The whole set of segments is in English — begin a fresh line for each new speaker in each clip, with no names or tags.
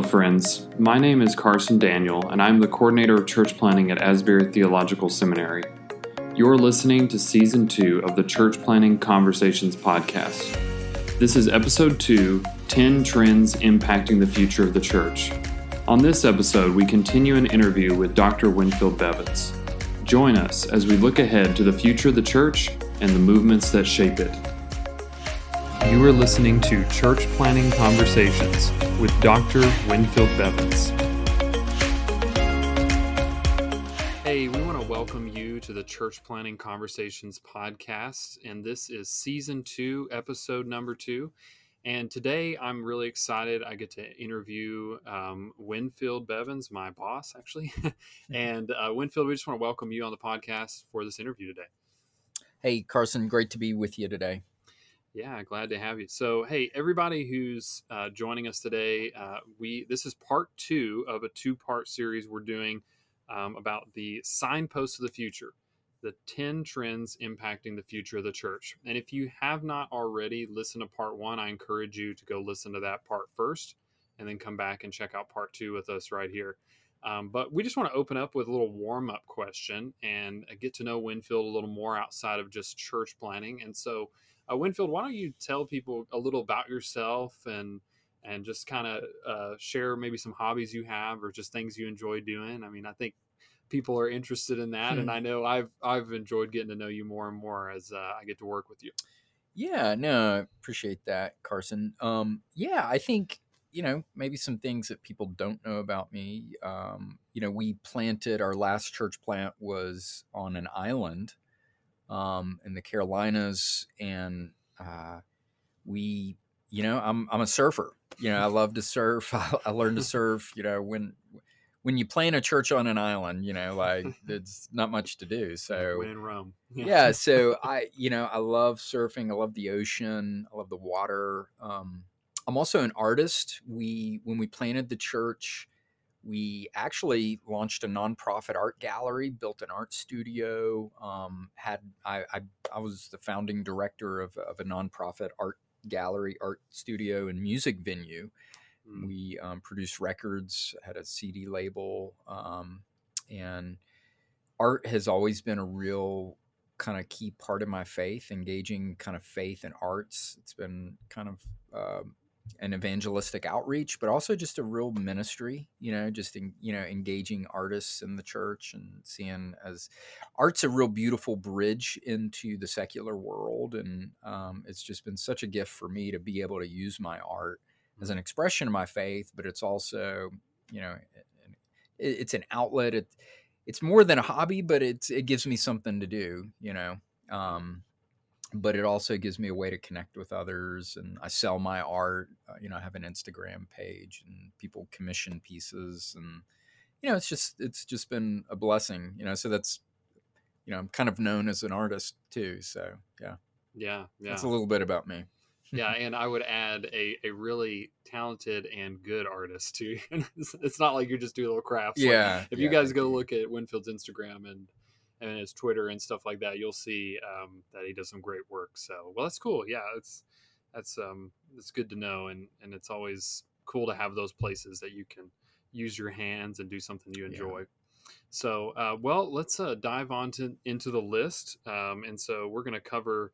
Hello, friends. My name is Carson Daniel, and I'm the coordinator of church planting at Asbury Theological Seminary. You're listening to Season 2 of the Church Planting Conversations podcast. This is Episode 2 10 Trends Impacting the Future of the Church. On this episode, we continue an interview with Dr. Winfield Bevins. Join us as we look ahead to the future of the church and the movements that shape it. You are listening to Church Planting Conversations with Dr. Winfield Bevins. Hey, we want to welcome you to the Church Planting Conversations podcast, and this is season two, episode number two. And today I'm really excited. I get to interview um, Winfield Bevins, my boss, actually. and uh, Winfield, we just want to welcome you on the podcast for this interview today.
Hey, Carson, great to be with you today.
Yeah, glad to have you. So, hey, everybody who's uh, joining us today, uh, we this is part two of a two-part series we're doing um, about the signposts of the future, the ten trends impacting the future of the church. And if you have not already listened to part one, I encourage you to go listen to that part first, and then come back and check out part two with us right here. Um, but we just want to open up with a little warm up question and uh, get to know Winfield a little more outside of just church planting. And so, uh, Winfield, why don't you tell people a little about yourself and and just kind of uh, share maybe some hobbies you have or just things you enjoy doing? I mean, I think people are interested in that, hmm. and I know I've I've enjoyed getting to know you more and more as uh, I get to work with you.
Yeah, no, I appreciate that, Carson. Um, yeah, I think you know maybe some things that people don't know about me. Um, you know, we planted our last church plant was on an island um, in the Carolinas, and uh, we, you know, I'm I'm a surfer. You know, I love to surf. I, I learned to surf. You know, when when you plant a church on an island, you know, like it's not much to do. So
when in Rome,
yeah. So I, you know, I love surfing. I love the ocean. I love the water. Um, I'm also an artist. We when we planted the church, we actually launched a nonprofit art gallery, built an art studio. Um, had I, I, I was the founding director of, of a nonprofit art gallery, art studio, and music venue. Mm. We um, produced records, had a CD label, um, and art has always been a real kind of key part of my faith. Engaging kind of faith and arts. It's been kind of uh, an evangelistic outreach, but also just a real ministry, you know, just, in, you know, engaging artists in the church and seeing as art's a real beautiful bridge into the secular world. And um, it's just been such a gift for me to be able to use my art as an expression of my faith, but it's also, you know, it's an outlet. It, it's more than a hobby, but it's, it gives me something to do, you know. Um, but it also gives me a way to connect with others and i sell my art uh, you know i have an instagram page and people commission pieces and you know it's just it's just been a blessing you know so that's you know i'm kind of known as an artist too so yeah.
Yeah yeah.
that's a little bit about me.
Yeah and i would add a, a really talented and good artist too it's not like you're just doing little crafts
yeah
like if
yeah,
you guys go look at winfield's instagram and and his Twitter and stuff like that, you'll see um, that he does some great work. So, well, that's cool. Yeah, it's that's um, it's good to know, and and it's always cool to have those places that you can use your hands and do something you enjoy. Yeah. So, uh, well, let's uh, dive on to, into the list, um, and so we're going to cover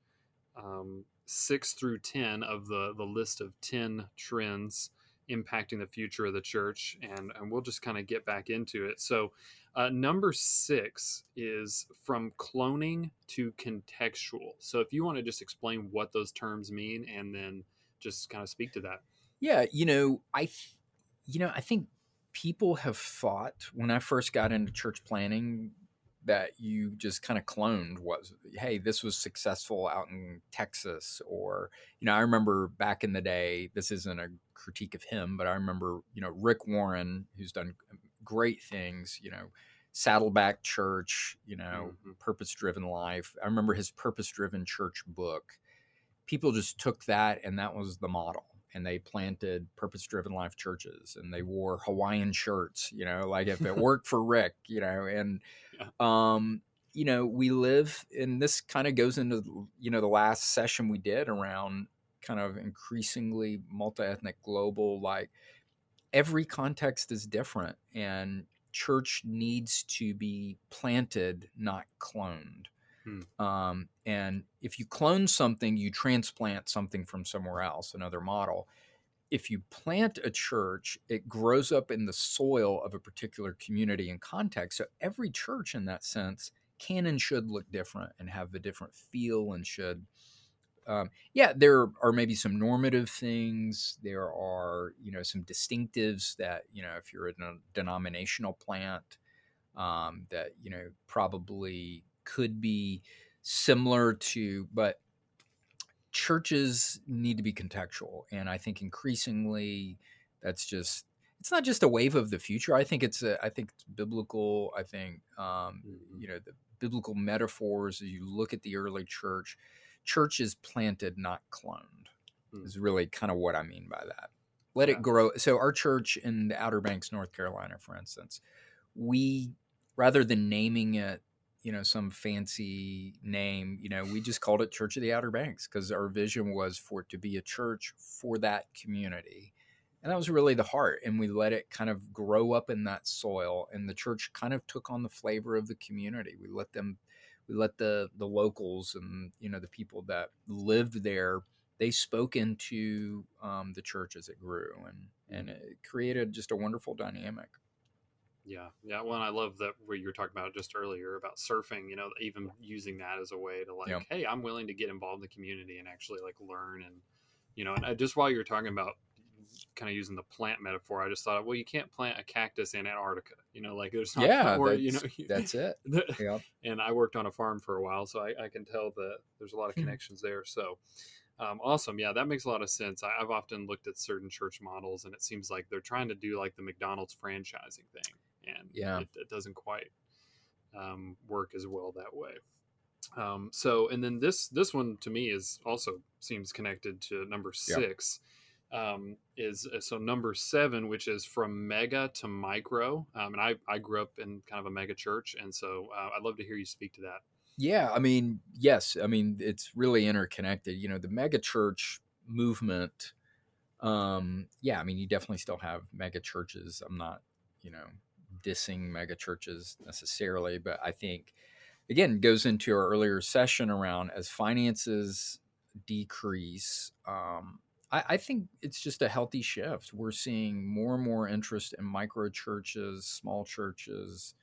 um, six through ten of the the list of ten trends impacting the future of the church, and and we'll just kind of get back into it. So, uh, number six is from cloning to contextual. So if you want to just explain what those terms mean and then just kind of speak to that.
Yeah, you know, I, you know, I think people have thought when I first got into church planting that you just kind of cloned was hey this was successful out in texas or you know i remember back in the day this isn't a critique of him but i remember you know rick warren who's done great things, you know, Saddleback Church, you know, mm-hmm. Purpose Driven Life. I remember his Purpose Driven Church book. People just took that and that was the model. And they planted purpose driven life churches and they wore Hawaiian shirts, you know, like if it worked for Rick, you know, and, yeah. um, you know, we live, and this kind of goes into, you know, the last session we did around kind of increasingly multi ethnic global, like, every context is different, and church needs to be planted, not cloned.
Hmm.
Um, and if you clone something, you transplant something from somewhere else, another model. If you plant a church, it grows up in the soil of a particular community and context. So every church, in that sense, can and should look different and have a different feel and should um, yeah, there are maybe some normative things. There are, you know, some distinctives that, you know, if you're a denominational plant, um, that, you know, probably could be similar to, but churches need to be contextual. And I think increasingly that's just, it's not just a wave of the future. I think it's a, I think it's biblical. I think, um,
Mhm.
you know, the biblical metaphors as you look at the early church, church is planted, not cloned,
Hmm.
is really kind of what I mean by that. Let
Yeah.
it grow. So, our church in the Outer Banks, North Carolina, for instance, we, rather than naming it, you know, some fancy name, you know, we just called it Church of the Outer Banks because our vision was for it to be a church for that community. And that was really the heart. And we let it kind of grow up in that soil. And the church kind of took on the flavor of the community. We let them we let the the locals and you know the people that lived there they spoke into um, the church as it grew and and it created just a wonderful dynamic
Yeah, yeah. Well, and I love that what you were talking about just earlier about surfing. You know, even using that as a way to like,
Yeah.
hey, I'm willing to get involved in the community and actually like learn and you know, and I, just while you're talking about kind of using the plant metaphor, I just thought, well, you can't plant a cactus in Antarctica. You know, like there's not
yeah
or, you know,
that's it yeah
and I worked on a farm for a while, so I, I can tell that there's a lot of
Hmm.
connections there. So, um, awesome, yeah, that makes a lot of sense. I, I've often looked at certain church models, and it seems like they're trying to do like the McDonald's franchising thing, and
Yeah.
it, it doesn't quite um, work as well that way. Um, so, and then this this one to me is also seems connected to number six. Um, is uh, so number seven, which is from mega to micro. Um, and I, I grew up in kind of a mega church, and so uh, I'd love to hear you speak to that.
Yeah, I mean, yes, I mean it's really interconnected. You know, the mega church movement. Um, yeah, I mean, you definitely still have mega churches. I'm not, you know, dissing mega churches necessarily, but I think again goes into our earlier session around as finances decrease. Um, I, I think it's just a healthy shift. We're seeing more and more interest in micro churches, small churches.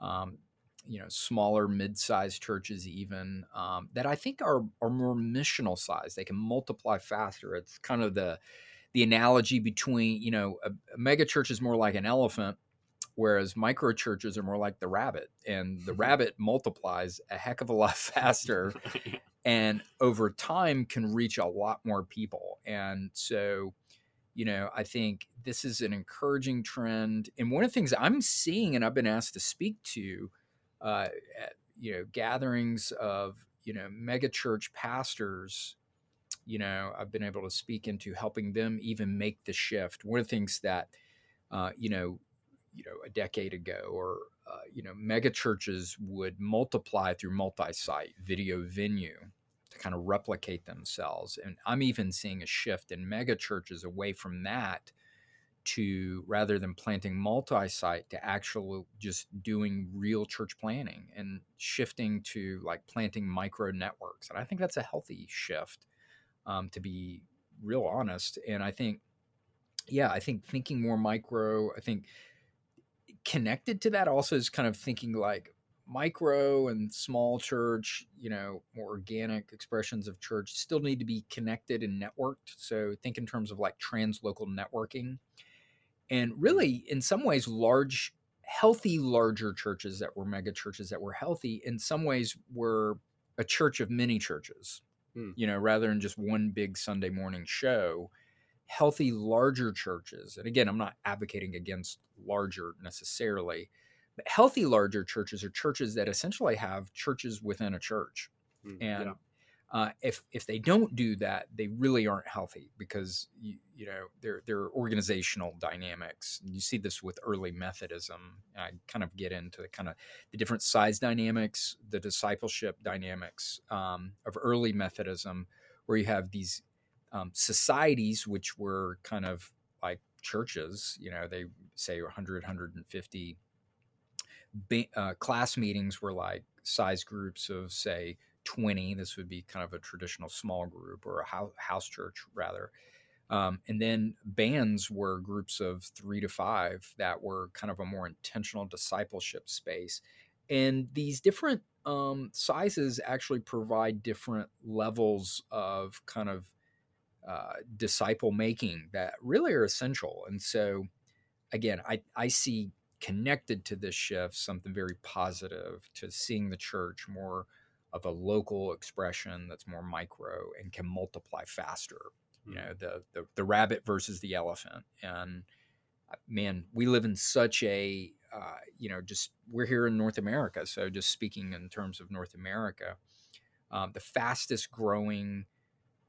Um, you know smaller mid-sized churches even um, that i think are are more missional size they can multiply faster it's kind of the the analogy between you know a, a mega church is more like an elephant whereas micro churches are more like the rabbit and the rabbit multiplies a heck of a lot faster and over time can reach a lot more people. And so you know i think this is an encouraging trend. And one of the things i'm seeing and i've been asked to speak to uh, at, you know gatherings of you know mega church pastors you know i've been able to speak into helping them even make the shift. One of the things that uh, you know you know a decade ago or uh, you know mega churches would multiply through multi-site video venue to kind of replicate themselves and i'm even seeing a shift in mega churches away from that to rather than planting multi-site to actually just doing real church planting and shifting to like planting micro networks and i think that's a healthy shift um, to be real honest and i think yeah i think thinking more micro i think connected to that also is kind of thinking like micro and small church you know more organic expressions of church still need to be connected and networked. So think in terms of like translocal networking. And really in some ways large healthy larger churches that were mega churches that were healthy in some ways were a church of many churches
Hmm.
you know rather than just one big sunday morning show. Healthy larger churches and again i'm not advocating against larger necessarily but healthy larger churches are churches that essentially have churches within a church
Mm,
and
yeah.
uh, if if they don't do that, they really aren't healthy because you, you know their their organizational dynamics. You see this with early Methodism. I kind of get into the kind of the different size dynamics, the discipleship dynamics um, of early Methodism, where you have these um, societies which were kind of like churches, you know, they say 100, 150 uh, class meetings were like size groups of say 20 this would be kind of a traditional small group or a house church rather. Um, and then bands were groups of three to five that were kind of a more intentional discipleship space. And these different um, sizes actually provide different levels of kind of uh, disciple making that really are essential and so again i, I see connected to this shift something very positive to seeing the church more of a local expression that's more micro and can multiply faster you know the, the the rabbit versus the elephant and uh, man we live in such a uh, you know just we're here in north america so just speaking in terms of north america um, the fastest growing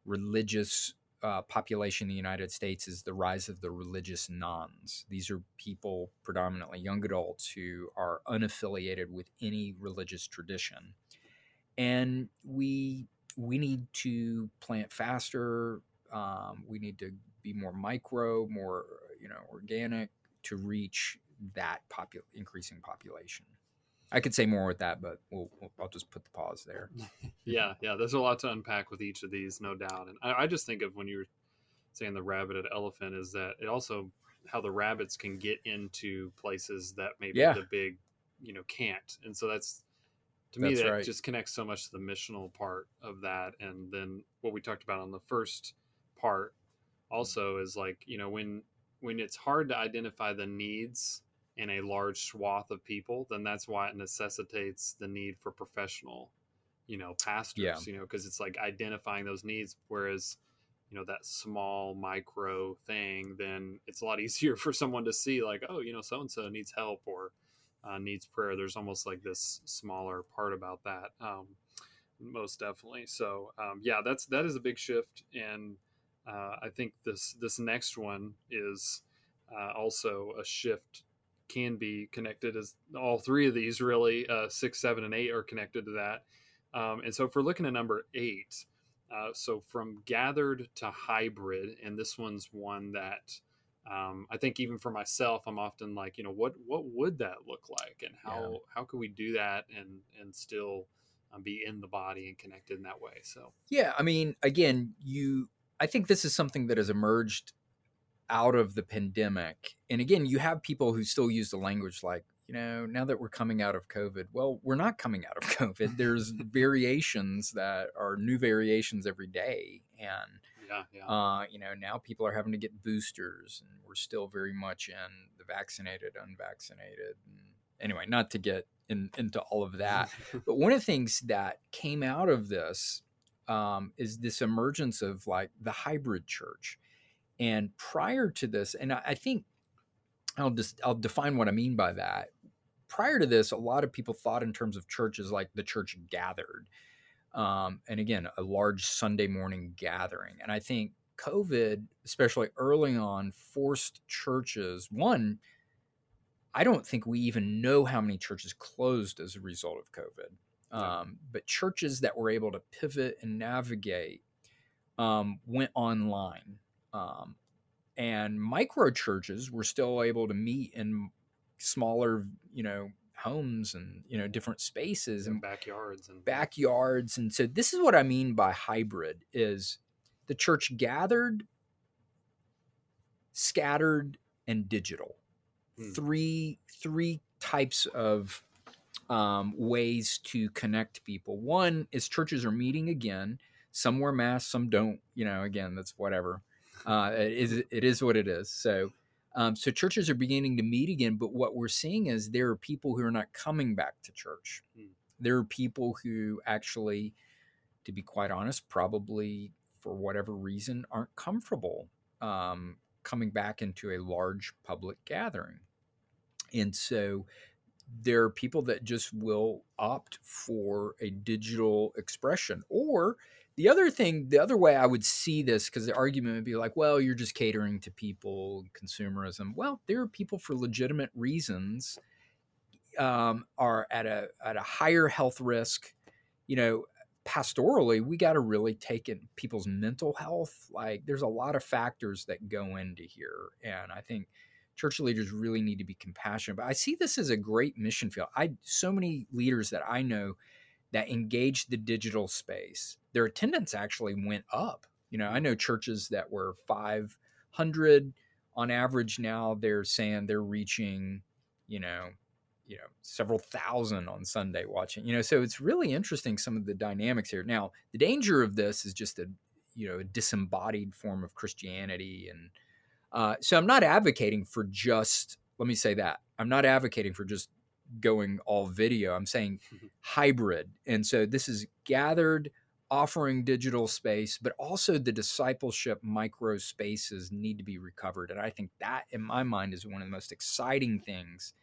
religious uh, population in the United States is the rise of the religious nones. These are people, predominantly young adults, who are unaffiliated with any religious tradition, and we we need to plant faster. Um, we need to be more micro, more you know, organic to reach that popu- increasing population. I could say more with that, but we'll, we'll, I'll just put the pause there.
yeah, yeah. There's a lot to unpack with each of these, no doubt. And I, I just think of when you were saying the rabbit and elephant is that it also how the rabbits can get into places that maybe yeah. the big, you know, can't. And so that's to me that right. just connects so much to the missional part of that. And then what we talked about on the first part also is like you know when when it's hard to identify the needs in a large swath of people, then that's why it necessitates the need for professional, you know, pastors, yeah. you know, because it's like identifying those needs. Whereas, you know, that small micro thing, then it's a lot easier for someone to see, like, oh, you know, so and so needs help or uh, needs prayer. There's almost like this smaller part about that. Um, most definitely. So, um, yeah, that's that is a big shift, and uh, I think this this next one is uh, also a shift can be connected as all three of these really uh, six seven and eight are connected to that. Um, and so if we're looking at number eight uh, so from gathered to hybrid and this one's one that um, i think even for myself i'm often like you know what what would that look like? And how yeah. how could we do that and and still um, be in the body and connected in that way? So
yeah i mean again you i think this is something that has emerged out of the pandemic. And again, you have people who still use the language like, you know, now that we're coming out of COVID, well, we're not coming out of COVID. There's variations that are new variations every day. And, yeah, yeah. Uh, you know, now people are having to get boosters and we're still very much in the vaccinated, unvaccinated. And anyway, not to get in, into all of that. but one of the things that came out of this um, is this emergence of like the hybrid church and prior to this, and I think I'll just I'll define what I mean by that. Prior to this, a lot of people thought in terms of churches like the church gathered, um, and again, a large Sunday morning gathering. And I think COVID, especially early on, forced churches. One, I don't think we even know how many churches closed as a result of COVID. Um, but churches that were able to pivot and navigate um, went online um, and micro churches were still able to meet in smaller, you know, homes and you know different spaces
and, and backyards and
backyards. And so this is what i mean by hybrid is the church gathered scattered and digital. Hmm. three three types of um, ways to connect people. One is churches are meeting again. Some wear masks some don't you know again that's whatever uh, it is it is what it is. So. Um, so churches are beginning to meet again, but what we're seeing is there are people who are not coming back to church. Hmm. There are people who actually, to be quite honest, probably for whatever reason aren't comfortable um, coming back into a large public gathering. And so there are people that just will opt for a digital expression or the other thing, the other way I would see this, because the argument would be like, well, you're just catering to people, consumerism. Well, there are people for legitimate reasons um, are at a at a higher health risk. You know, pastorally, we got to really take in people's mental health. Like, there's a lot of factors that go into here, and I think church leaders really need to be compassionate. But I see this as a great mission field. I so many leaders that I know that engaged the digital space, their attendance actually went up. You know, I know churches that were 500 on average now they're saying they're reaching, you know, you know, several thousand on Sunday watching. You know, so it's really interesting some of the dynamics here. Now, the danger of this is just a, you know, a disembodied form of Christianity and uh, so I'm not advocating for just, let me say that. I'm not advocating for just going all video. I'm saying mm-hmm. hybrid. And so this is gathered offering digital space, but also the discipleship micro spaces need to be recovered. And I think that in my mind is one of the most exciting things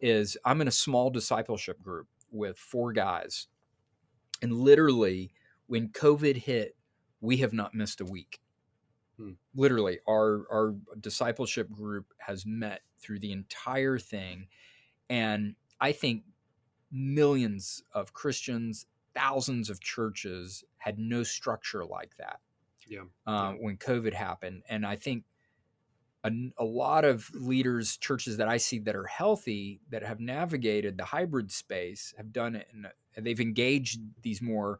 is I'm in a small discipleship group with four guys. And literally when COVID hit, we have not missed a week. Hmm. Literally, our our discipleship group has met through the entire thing, and I think millions of Christians, thousands of churches had no structure like that.
Yeah.
Uh, yeah. When COVID happened, and I think a, a, lot of leaders, churches that I see that are healthy, that have navigated the hybrid space, have done it, and they've engaged these more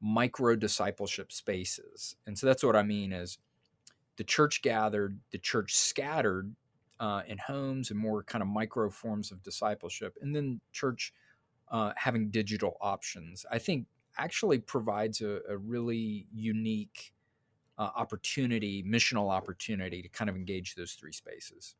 micro discipleship spaces. And so that's what I mean is the church gathered, the church scattered uh, in homes and more kind of micro forms of discipleship, and then church uh, having digital options. I think actually provides a, a really unique uh, opportunity, missional opportunity to kind of engage those three spaces.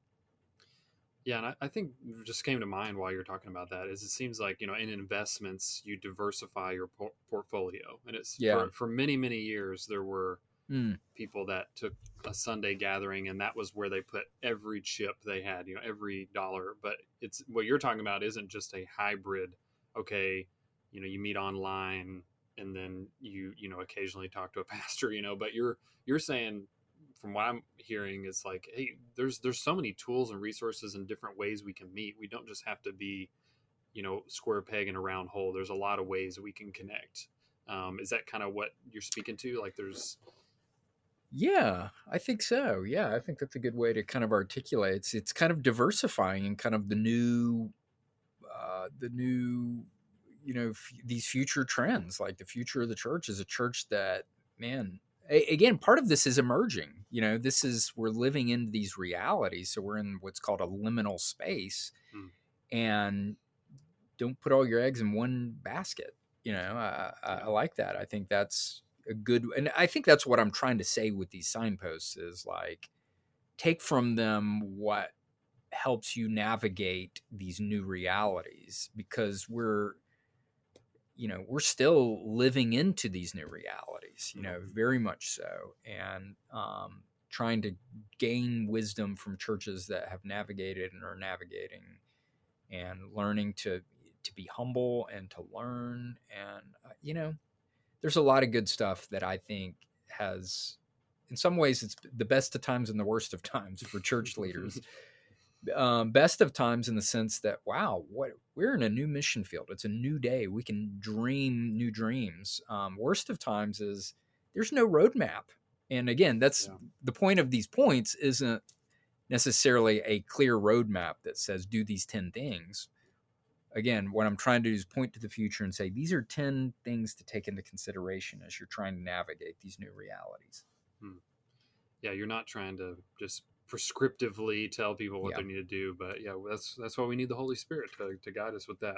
Yeah, and I, I, think just came to mind while you're talking about that is it seems like you know in investments you diversify your por- portfolio, and it's yeah. for, for many many years there were mm. people that took a Sunday gathering and that was where they put every chip they had, you know, every dollar. But it's what you're talking about isn't just a hybrid. Okay, you know, you meet online and then you you know occasionally talk to a pastor, you know. But you're you're saying from what I'm hearing is like, hey, there's there's so many tools and resources and different ways we can meet. We don't just have to be, you know, square peg in a round hole. There's a lot of ways we can connect. Um, is that kind of what you're speaking to? Like, there's
yeah, I think so. Yeah, I think that's a good way to kind of articulate. It's, it's kind of diversifying and kind of the new, uh, the new, you know, f- these future trends. Like the future of the church is a church that, man, a- again, part of this is emerging. You know, this is we're living in these realities, so we're in what's called a liminal space, mm. and don't put all your eggs in one basket. You know, I, I, I like that. I think that's a good and i think that's what i'm trying to say with these signposts is like take from them what helps you navigate these new realities because we're you know we're still living into these new realities you know mm-hmm. very much so and um, trying to gain wisdom from churches that have navigated and are navigating and learning to to be humble and to learn and uh, you know there's a lot of good stuff that I think has, in some ways, it's the best of times and the worst of times for church leaders. um, best of times in the sense that wow, what we're in a new mission field. It's a new day. We can dream new dreams. Um, worst of times is there's no roadmap. And again, that's yeah. the point of these points isn't necessarily a clear roadmap that says do these 10 things again, what I'm trying to do is point to the future and say these are 10 things to take into consideration as you're trying to navigate these new realities. Hmm.
Yeah, you're not trying to just prescriptively tell people what yeah. they need to do, but yeah, that's that's why we need the Holy Spirit to, to guide us with that.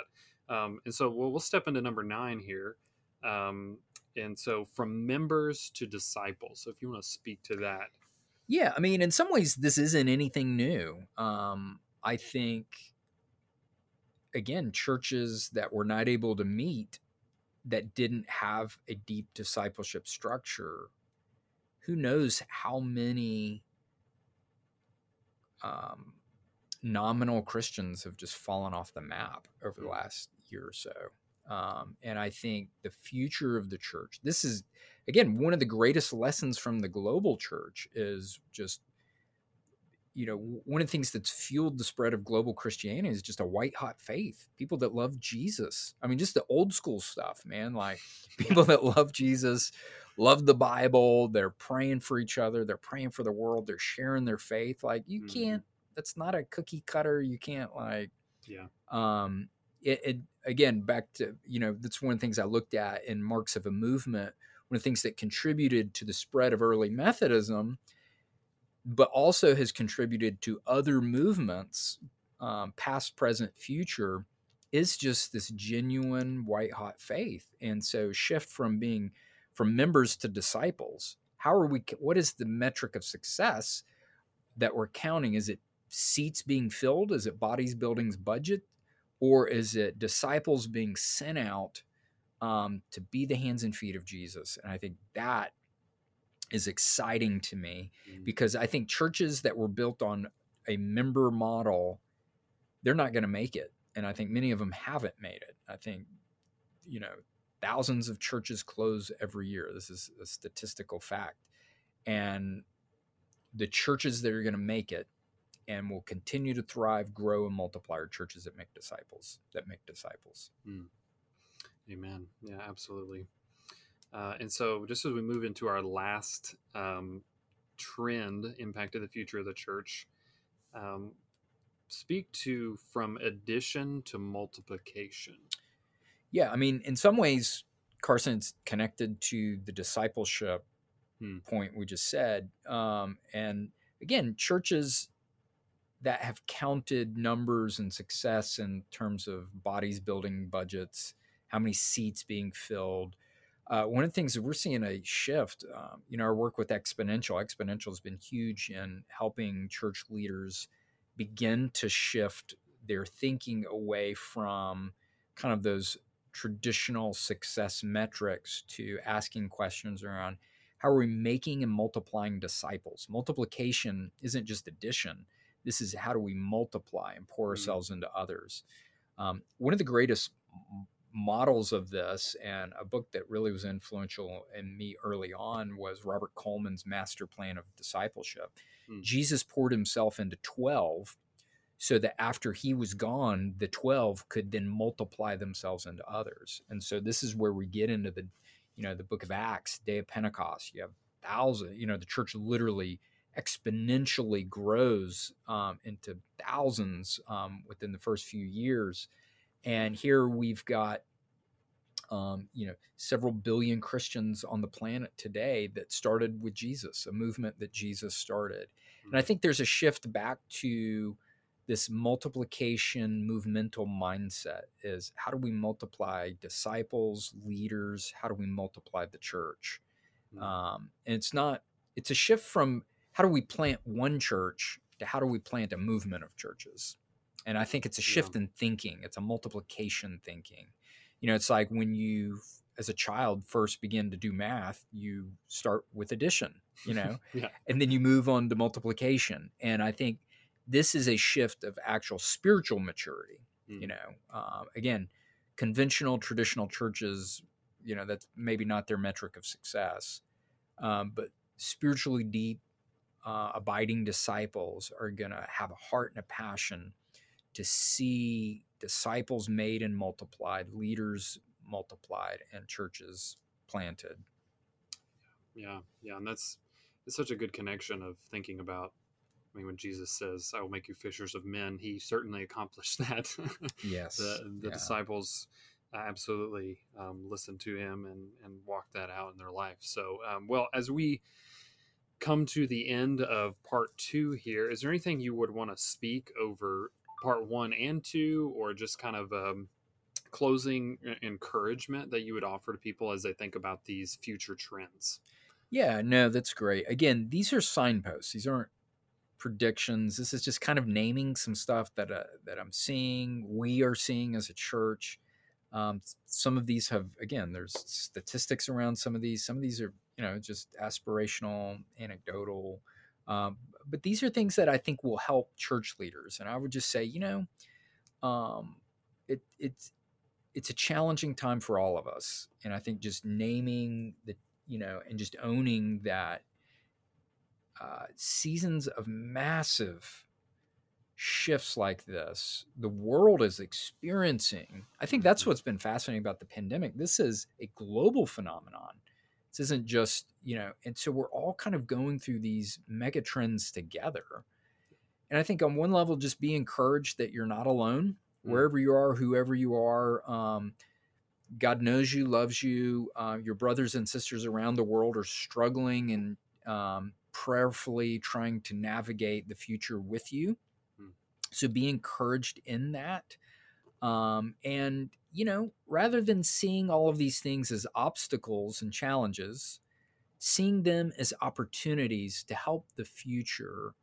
Um, and so we'll, we'll step into number nine here. Um, and so from members to disciples. So if you want to speak to that.
Yeah, I mean, in some ways, this isn't anything new. Um, I think again, churches that were not able to meet that didn't have a deep discipleship structure, who knows how many um, nominal Christians have just fallen off the map over the last year or so. Um, and I think the future of the church, this is, again, one of the greatest lessons from the global church is just you know, one of the things that's fueled the spread of global Christianity is just a white hot faith. People that love Jesus. I mean, just the old school stuff, man. Like people that love Jesus, love the Bible. They're praying for each other. They're praying for the world. They're sharing their faith. Like you
Mhm.
can't. That's not a cookie cutter. You can't like.
Yeah.
Um. It, it again back to you know that's one of the things I looked at in marks of a movement. One of the things that contributed to the spread of early Methodism but also has contributed to other movements, um, past, present, future, is just this genuine white hot faith. And so, shift from being from members to disciples. How are we? What is the metric of success that we're counting? Is it seats being filled? Is it bodies, buildings, budget, or is it disciples being sent out um, to be the hands and feet of Jesus? And I think that is exciting to me
Mm.
because I think churches that were built on a member model, they're not going to make it. And I think many of them haven't made it. I think, you know, thousands of churches close every year. This is a statistical fact. And the churches that are going to make it and will continue to thrive, grow, and multiply are churches that make disciples, that make disciples.
Amen. Yeah, absolutely. Uh, and so, just as we move into our last um, trend, impact of the future of the church, um, speak to from addition to multiplication.
Yeah, I mean, in some ways, Carson, Carson's connected to the discipleship
Hmm.
point we just said. Um, and again, churches that have counted numbers and success in terms of bodies building budgets, how many seats being filled. Uh, one of the things that we're seeing a shift, um, you know, our work with Exponential, Exponential has been huge in helping church leaders begin to shift their thinking away from kind of those traditional success metrics to asking questions around how are we making and multiplying disciples? Multiplication isn't just addition. This is how do we multiply and pour
Mm.
ourselves into others. Um, one of the greatest models of this, and a book that really was influential in me early on, was Robert Coleman's Master Plan of Discipleship.
Mm.
Jesus poured himself into 12 so that after he was gone, the 12 could then multiply themselves into others. And so this is where we get into the, you know, the book of Acts, day of Pentecost. You have thousands, you know, the church literally exponentially grows um, into thousands um, within the first few years. And here we've got, um, you know, several billion Christians on the planet today that started with Jesus, a movement that Jesus started. And I think there's a shift back to this multiplication movemental mindset is how do we multiply disciples, leaders? How do we multiply the church?
Mm.
Um, and it's not, it's a shift from how do we plant one church to how do we plant a movement of churches? And I think it's a shift in thinking, it's a multiplication thinking. You know, it's like when you, as a child, first begin to do math, you start with addition, you know,
Yeah.
and then you move on to multiplication. And I think this is a shift of actual spiritual maturity.
Mm.
You know, uh, again, conventional traditional churches, you know, that's maybe not their metric of success, um, but spiritually deep, uh, abiding disciples are going to have a heart and a passion to see disciples made and multiplied, leaders multiplied, and churches planted.
Yeah, yeah, and that's it's such a good connection of thinking about. I mean, when Jesus says, "I will make you fishers of men," he certainly accomplished that.
Yes.
the the
yeah.
disciples absolutely um, listened to him and and walked that out in their life. So, um, well, as we come to the end of part two here, is there anything you would want to speak over part one and two, or just kind of um, closing e- encouragement that you would offer to people as they think about these future trends?
Yeah, no, that's great. Again, these are signposts. These aren't predictions. This is just kind of naming some stuff that uh, that I'm seeing, we are seeing as a church. Um, some of these have, again, there's statistics around some of these. Some of these are, you know, just aspirational, anecdotal. Um, but these are things that I think will help church leaders. And I would just say, you know, um, it, it's it's a challenging time for all of us. And I think just naming the you know, and just owning that uh, seasons of massive shifts like this the world is experiencing i think that's
Mm-hmm.
what's been fascinating about the pandemic this is a global phenomenon this isn't just you know and so we're all kind of going through these mega trends together and i think on one level just be encouraged that you're not alone
Mm.
wherever you are whoever you are um, god knows you loves you uh, your brothers and sisters around the world are struggling and um, prayerfully trying to navigate the future with you
Mm.
so be encouraged in that um, and you know rather than seeing all of these things as obstacles and challenges seeing them as opportunities to help the future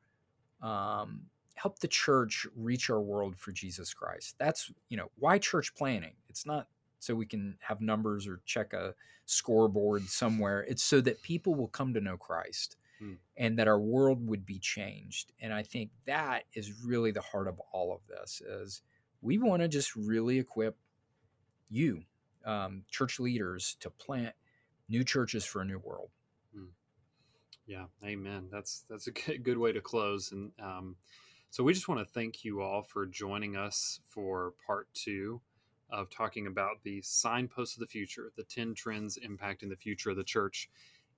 um, help the church reach our world for jesus christ. That's you know why church planting? It's not so we can have numbers or check a scoreboard somewhere. It's so that people will come to know christ
Hmm.
and that our world would be changed. And i think that is really the heart of all of this is we want to just really equip you um, church leaders to plant new churches for a new world
Yeah, amen. That's that's a good, good way to close. And um, so we just want to thank you all for joining us for part two of talking about the signposts of the future, the 10 trends impacting the future of the church.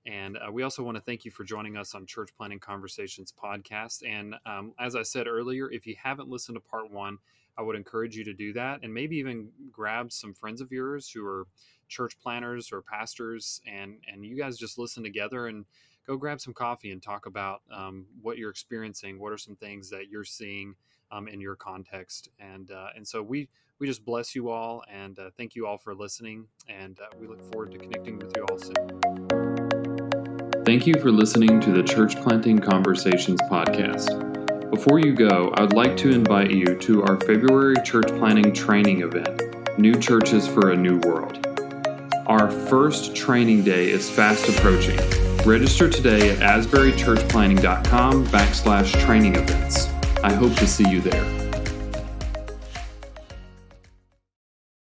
And uh, we also want to thank you for joining us on Church Planting Conversations podcast. And um, as I said earlier, if you haven't listened to part one, I would encourage you to do that and maybe even grab some friends of yours who are church planners or pastors and and you guys just listen together and go grab some coffee and talk about um, what you're experiencing. What are some things that you're seeing um, in your context? And uh, and so we we just bless you all and uh, thank you all for listening. And uh, we look forward to connecting with you all soon. Thank you for listening to the Church Planting Conversations podcast. Before you go, I'd like to invite you to our February church planting training event, New Churches for a New World. Our first training day is fast approaching. Register today at asburychurchplanting.com backslash training events. I hope to see you there.